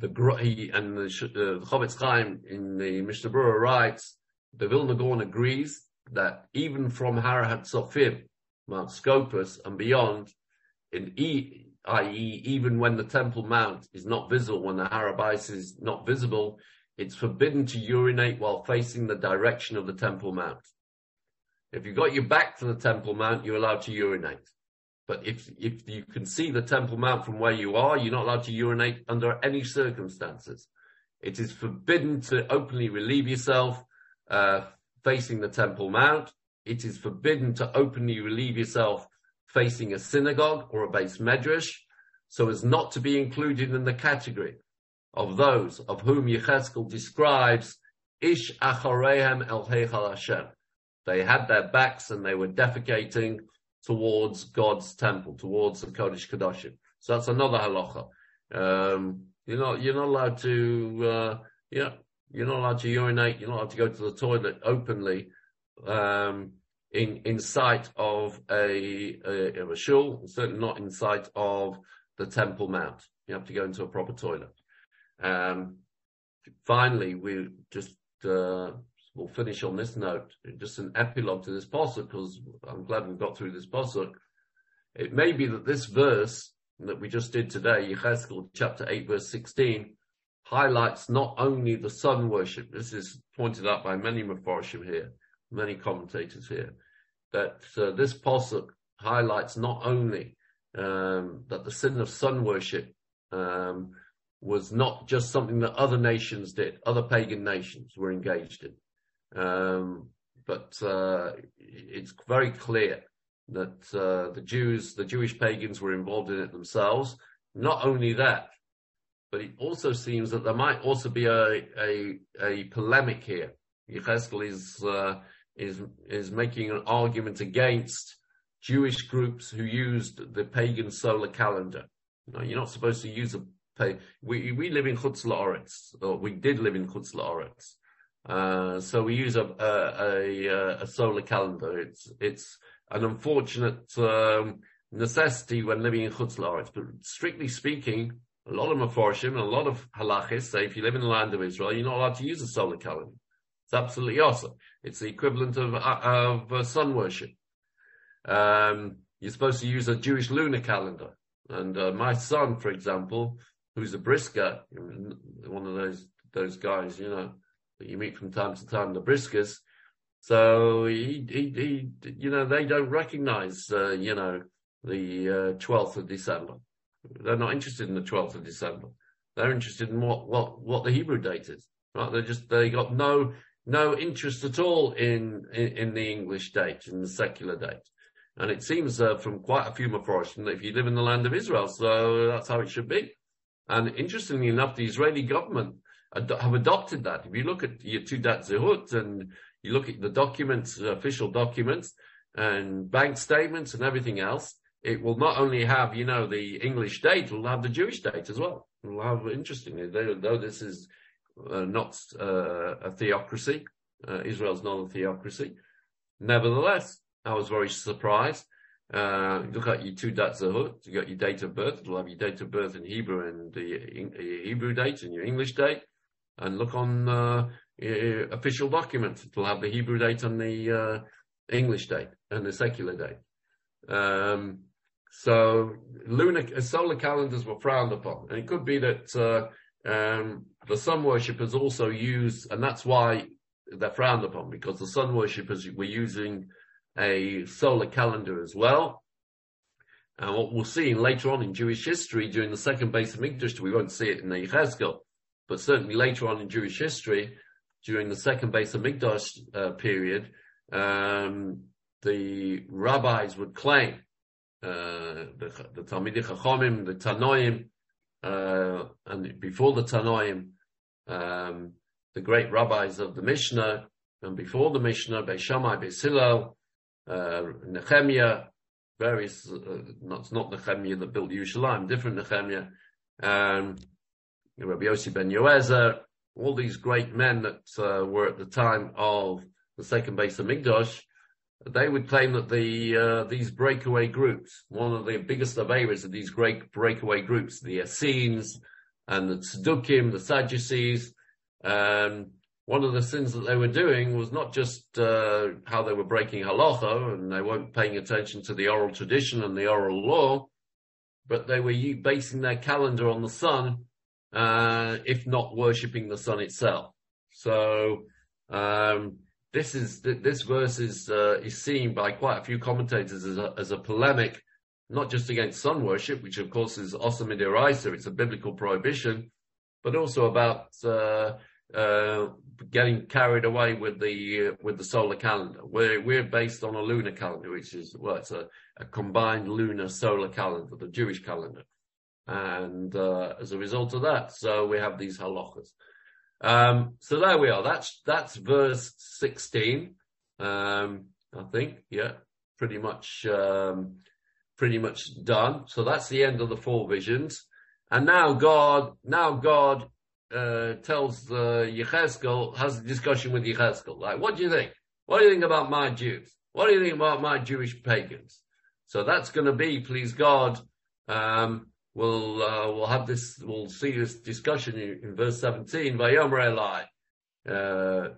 The he, and the, uh, the Chofetz Chaim in the Mishnah Berurah writes, the Vilna Gaon agrees that even from Har HaTzofim, Mount Scopus and beyond, in e, i.e., even when the Temple Mount is not visible, when the Har HaBayis is not visible, it's forbidden to urinate while facing the direction of the Temple Mount. If you've got your back to the Temple Mount, you're allowed to urinate. But if, if you can see the Temple Mount from where you are, you're not allowed to urinate under any circumstances. It is forbidden to openly relieve yourself uh, facing the Temple Mount. It is forbidden to openly relieve yourself facing a synagogue or a beis medrash, so as not to be included in the category of those of whom Yecheskel describes Ish acharehem el heichal Hashem. They had their backs and they were defecating towards God's temple, towards the Kodesh Kodashim. So that's another halacha. Um, you're not, you're not allowed to, uh, yeah, you're not allowed to urinate. You're not allowed to go to the toilet openly, um, in, in sight of a, a, of a shul, certainly not in sight of the Temple Mount. You have to go into a proper toilet. Um, finally, we just, uh, we'll finish on this note, just an epilogue to this posuk, because I'm glad we got through this posuk. It may be that this verse that we just did today, Yecheskel chapter 8 verse 16, highlights not only the sun worship, this is pointed out by many Mepharshim here, many commentators here, that uh, this posuk highlights not only um, that the sin of sun worship um, was not just something that other nations did, other pagan nations were engaged in, um, but uh, it's very clear that uh, the Jews, the Jewish pagans, were involved in it themselves. Not only that, but it also seems that there might also be a a, a polemic here. Yecheskel is uh, is is making an argument against Jewish groups who used the pagan solar calendar. You're not supposed to use a pay. We we live in Chutz La'aretz, or we did live in Chutz La'aretz. Uh, so we use a, a, a, a, solar calendar. It's, it's an unfortunate, um, necessity when living in Chutz La'aretz. But strictly speaking, a lot of Meforshim and a lot of halachis say if you live in the land of Israel, you're not allowed to use a solar calendar. It's absolutely awesome. It's the equivalent of, of uh, sun worship. Um, you're supposed to use a Jewish lunar calendar. And uh, my son, for example, who's a brisker, one of those those guys, you know, you meet from time to time, the Briskers. So he, he, he you know, they don't recognize, uh, you know, the uh, 12th of December. They're not interested in the 12th of December. They're interested in what, what, what the Hebrew date is. Right? They just, they got no, no interest at all in, in, in the English date, in the secular date. And it seems uh, from quite a few Mepharshim that if you live in the land of Israel, so that's how it should be. And interestingly enough, the Israeli government have adopted that. If you look at your Teudat Zehut and you look at the documents, official documents and bank statements and everything else, it will not only have, you know, the English date, it will have the Jewish date as well. It will have, interestingly, though this is uh, not uh, a theocracy, uh, Israel's not a theocracy. Nevertheless, I was very surprised. Uh, look at your Teudat Zehut, you got your date of birth, it'll have your date of birth in Hebrew and the Hebrew date and your English date and look on uh, official documents. It'll have the Hebrew date and the uh, English date and the secular date. Um, so lunar uh, solar calendars were frowned upon, and it could be that uh, um, the sun worshippers also use, and that's why they're frowned upon because the sun worshippers were using a solar calendar as well. And what we'll see later on in Jewish history during the second Beis Hamikdash, we won't see it in the Yechezkel, but certainly later on in Jewish history, during the second Beis Hamikdash uh, period, um, the rabbis would claim uh, the, the Talmidei Chachamim, the Tanoim, uh, and before the Tanoim, um, the great rabbis of the Mishnah, and before the Mishnah, Beis Shammai, Beis Hillel, uh, Nehemiah, various, uh, not, not Nehemiah that built Yerushalayim, different Nehemiah, um, Rabbi Yossi ben Yoezer, all these great men that uh, were at the time of the second Beis Hamikdash, they would claim that the uh, these breakaway groups, one of the biggest of areas of these great breakaway groups, the Essenes and the Tzdukim, the Sadducees, um, one of the sins that they were doing was not just uh, how they were breaking halacha and they weren't paying attention to the oral tradition and the oral law, but they were basing their calendar on the sun, uh, if not worshipping the sun itself. So um, this is this verse is uh, is seen by quite a few commentators as a, as a polemic, not just against sun worship, which of course is awesome in midiraisa, it's a biblical prohibition, but also about uh, uh, getting carried away with the uh, with the solar calendar. We're we're based on a lunar calendar, which is well, it's a, a combined lunar solar calendar, the Jewish calendar, and uh, as a result of that, so we have these halachas. Um, so there we are. That's that's verse sixteen. Um, I think, yeah, pretty much um, pretty much done. So that's the end of the four visions. And now God, now God uh, tells uh, Yechezkel, has a discussion with Yechezkel. Like, what do you think? What do you think about my Jews? What do you think about my Jewish pagans? So that's going to be, please God, um, we'll, uh, we'll have this, we'll see this discussion in, in verse 17. Vayomer Eli, uh,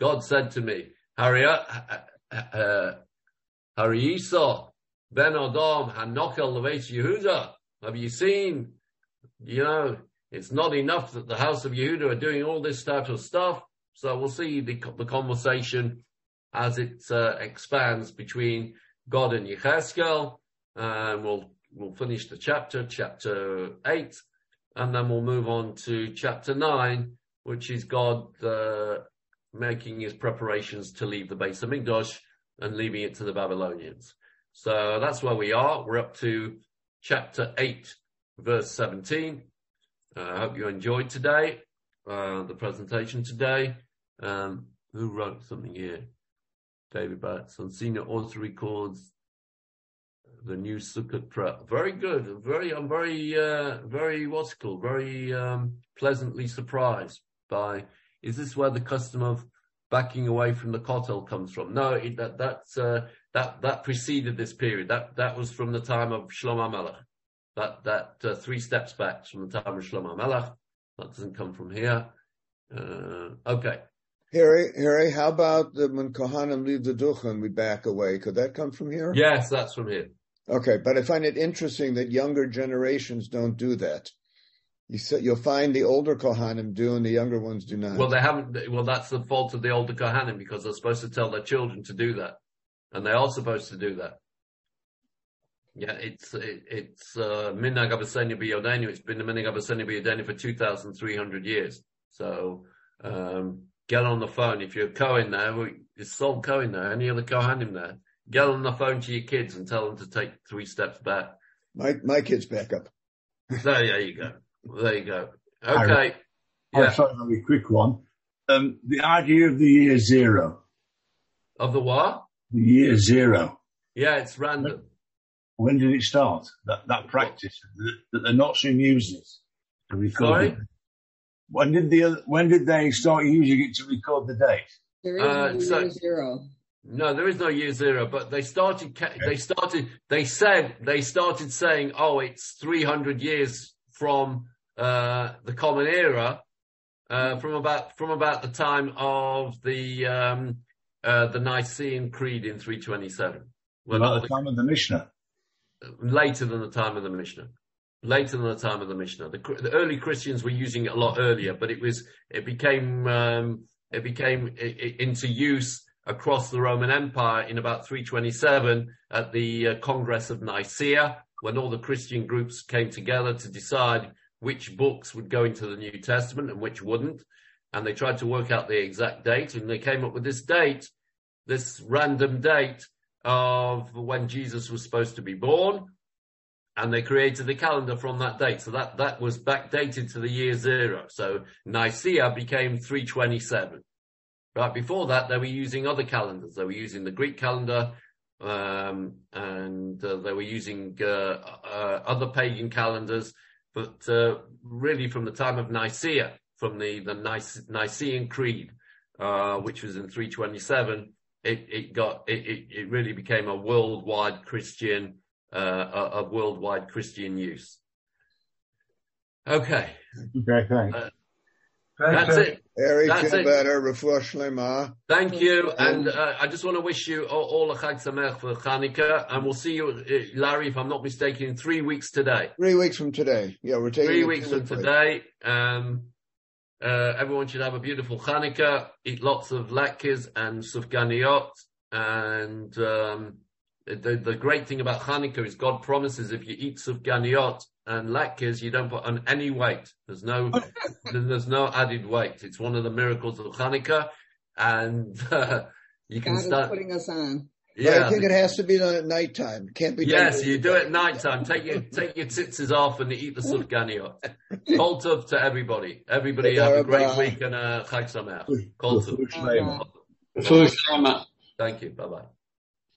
God said to me, Harry, uh, uh, Esau, Ben Adam, Hanokel Levet Yehuda. Have you seen, you know, it's not enough that the house of Yehuda are doing all this type of stuff. So we'll see the, the conversation as it uh, expands between God and Yecheskel. And we'll, we'll finish the chapter, chapter eight, and then we'll move on to chapter nine, which is God, uh, making his preparations to leave the Beis Hamikdash and leaving it to the Babylonians. So that's where we are. We're up to chapter eight, verse 17. Uh, I hope you enjoyed today, uh, the presentation today. Um, who wrote something here? David Batson. Senior author records the new Sukkot prep. Very good. Very, I'm very, uh, very, what's it called? Very, um, pleasantly surprised by, is this where the custom of backing away from the kotel comes from? No, it, that, that's, uh, that, that preceded this period. That, that was from the time of Shlomo Melech that that uh, three steps back from the time of Shlomo Melech. That doesn't come from here. Uh, okay. Harry, Harry, how about the, when Kohanim leave the Duchen, we back away? Could that come from here? Yes, that's from here. Okay, but I find it interesting that younger generations don't do that. You say, you'll find the older Kohanim do and the younger ones do not. Well, they haven't. Well, that's the fault of the older Kohanim because they're supposed to tell their children to do that, and they are supposed to do that. Yeah, it's it, it's uh, Minag Abasenia B'Yodenu. It's been the Minag Abasenia B'Yodenu for 2,300 years. So um, get on the phone. If you're Cohen now, it's Sol Cohen there. any other Kohanim there, get on the phone to your kids and tell them to take three steps back. My my kids back up. there, there you go. There you go. (laughs) Okay. Yeah. Oh, sorry, very quick one. Um, the idea of the year zero. Of the what? The year zero. Yeah, it's random. When did it start? That that practice that, that the Nazi uses to record. Sorry? It. When did the when did they start using it to record the date? There is Uh, no so- year zero. No, there is no year zero, but they started, they started, they said, they started saying, oh, it's 300 years from, uh, the common era, uh, from about, from about the time of the, um, uh, the Nicene Creed in 327. When all About the time of the Mishnah. later than the time of the Mishnah. Later than the time of the Mishnah. The, the early Christians were using it a lot earlier, but it was, it became, um, it became i- i- into use across the Roman Empire in about 327 at the uh, Congress of Nicaea, when all the Christian groups came together to decide which books would go into the New Testament and which wouldn't. And they tried to work out the exact date and they came up with this date, this random date of when Jesus was supposed to be born. And they created the calendar from that date. So that, that was backdated to the year zero. So Nicaea became 327. Right before that, they were using other calendars. They were using the Greek calendar, um, and uh, they were using uh, uh, other pagan calendars. But uh, really, from the time of Nicaea, from the the Nice, Nicene Creed, uh, which was in 327, it, it got, it, it, it really became a worldwide Christian, uh, a, a worldwide Christian use. Okay. Okay, thanks. That's it. Eric That's it. better, refuah shlema. Thank you. And uh, I just want to wish you all, all a Chag Sameach for Hanukkah. And we'll see you, uh, Larry, if I'm not mistaken, in three weeks today. Three weeks from today. Yeah, we're taking Three weeks from today. Um, uh, everyone should have a beautiful Hanukkah, eat lots of latkes and sufganiot. And um, the, the great thing about Hanukkah is God promises if you eat sufganiot and latkes, you don't put on any weight. There's no, (laughs) there's no added weight. It's one of the miracles of Hanukkah. And uh, (laughs) you can God is start. putting us on. But I think it has to be done at nighttime. Can't be done. Yes, during you do it at night time. Take your (laughs) take your tzitzis off and eat the sufganiyot. Kol tov to everybody. Everybody have a great Bye-bye. week and uh, Chag Sameach. Kol tov. Refuah shlema. Refuah shlema. Thank you. Bye bye.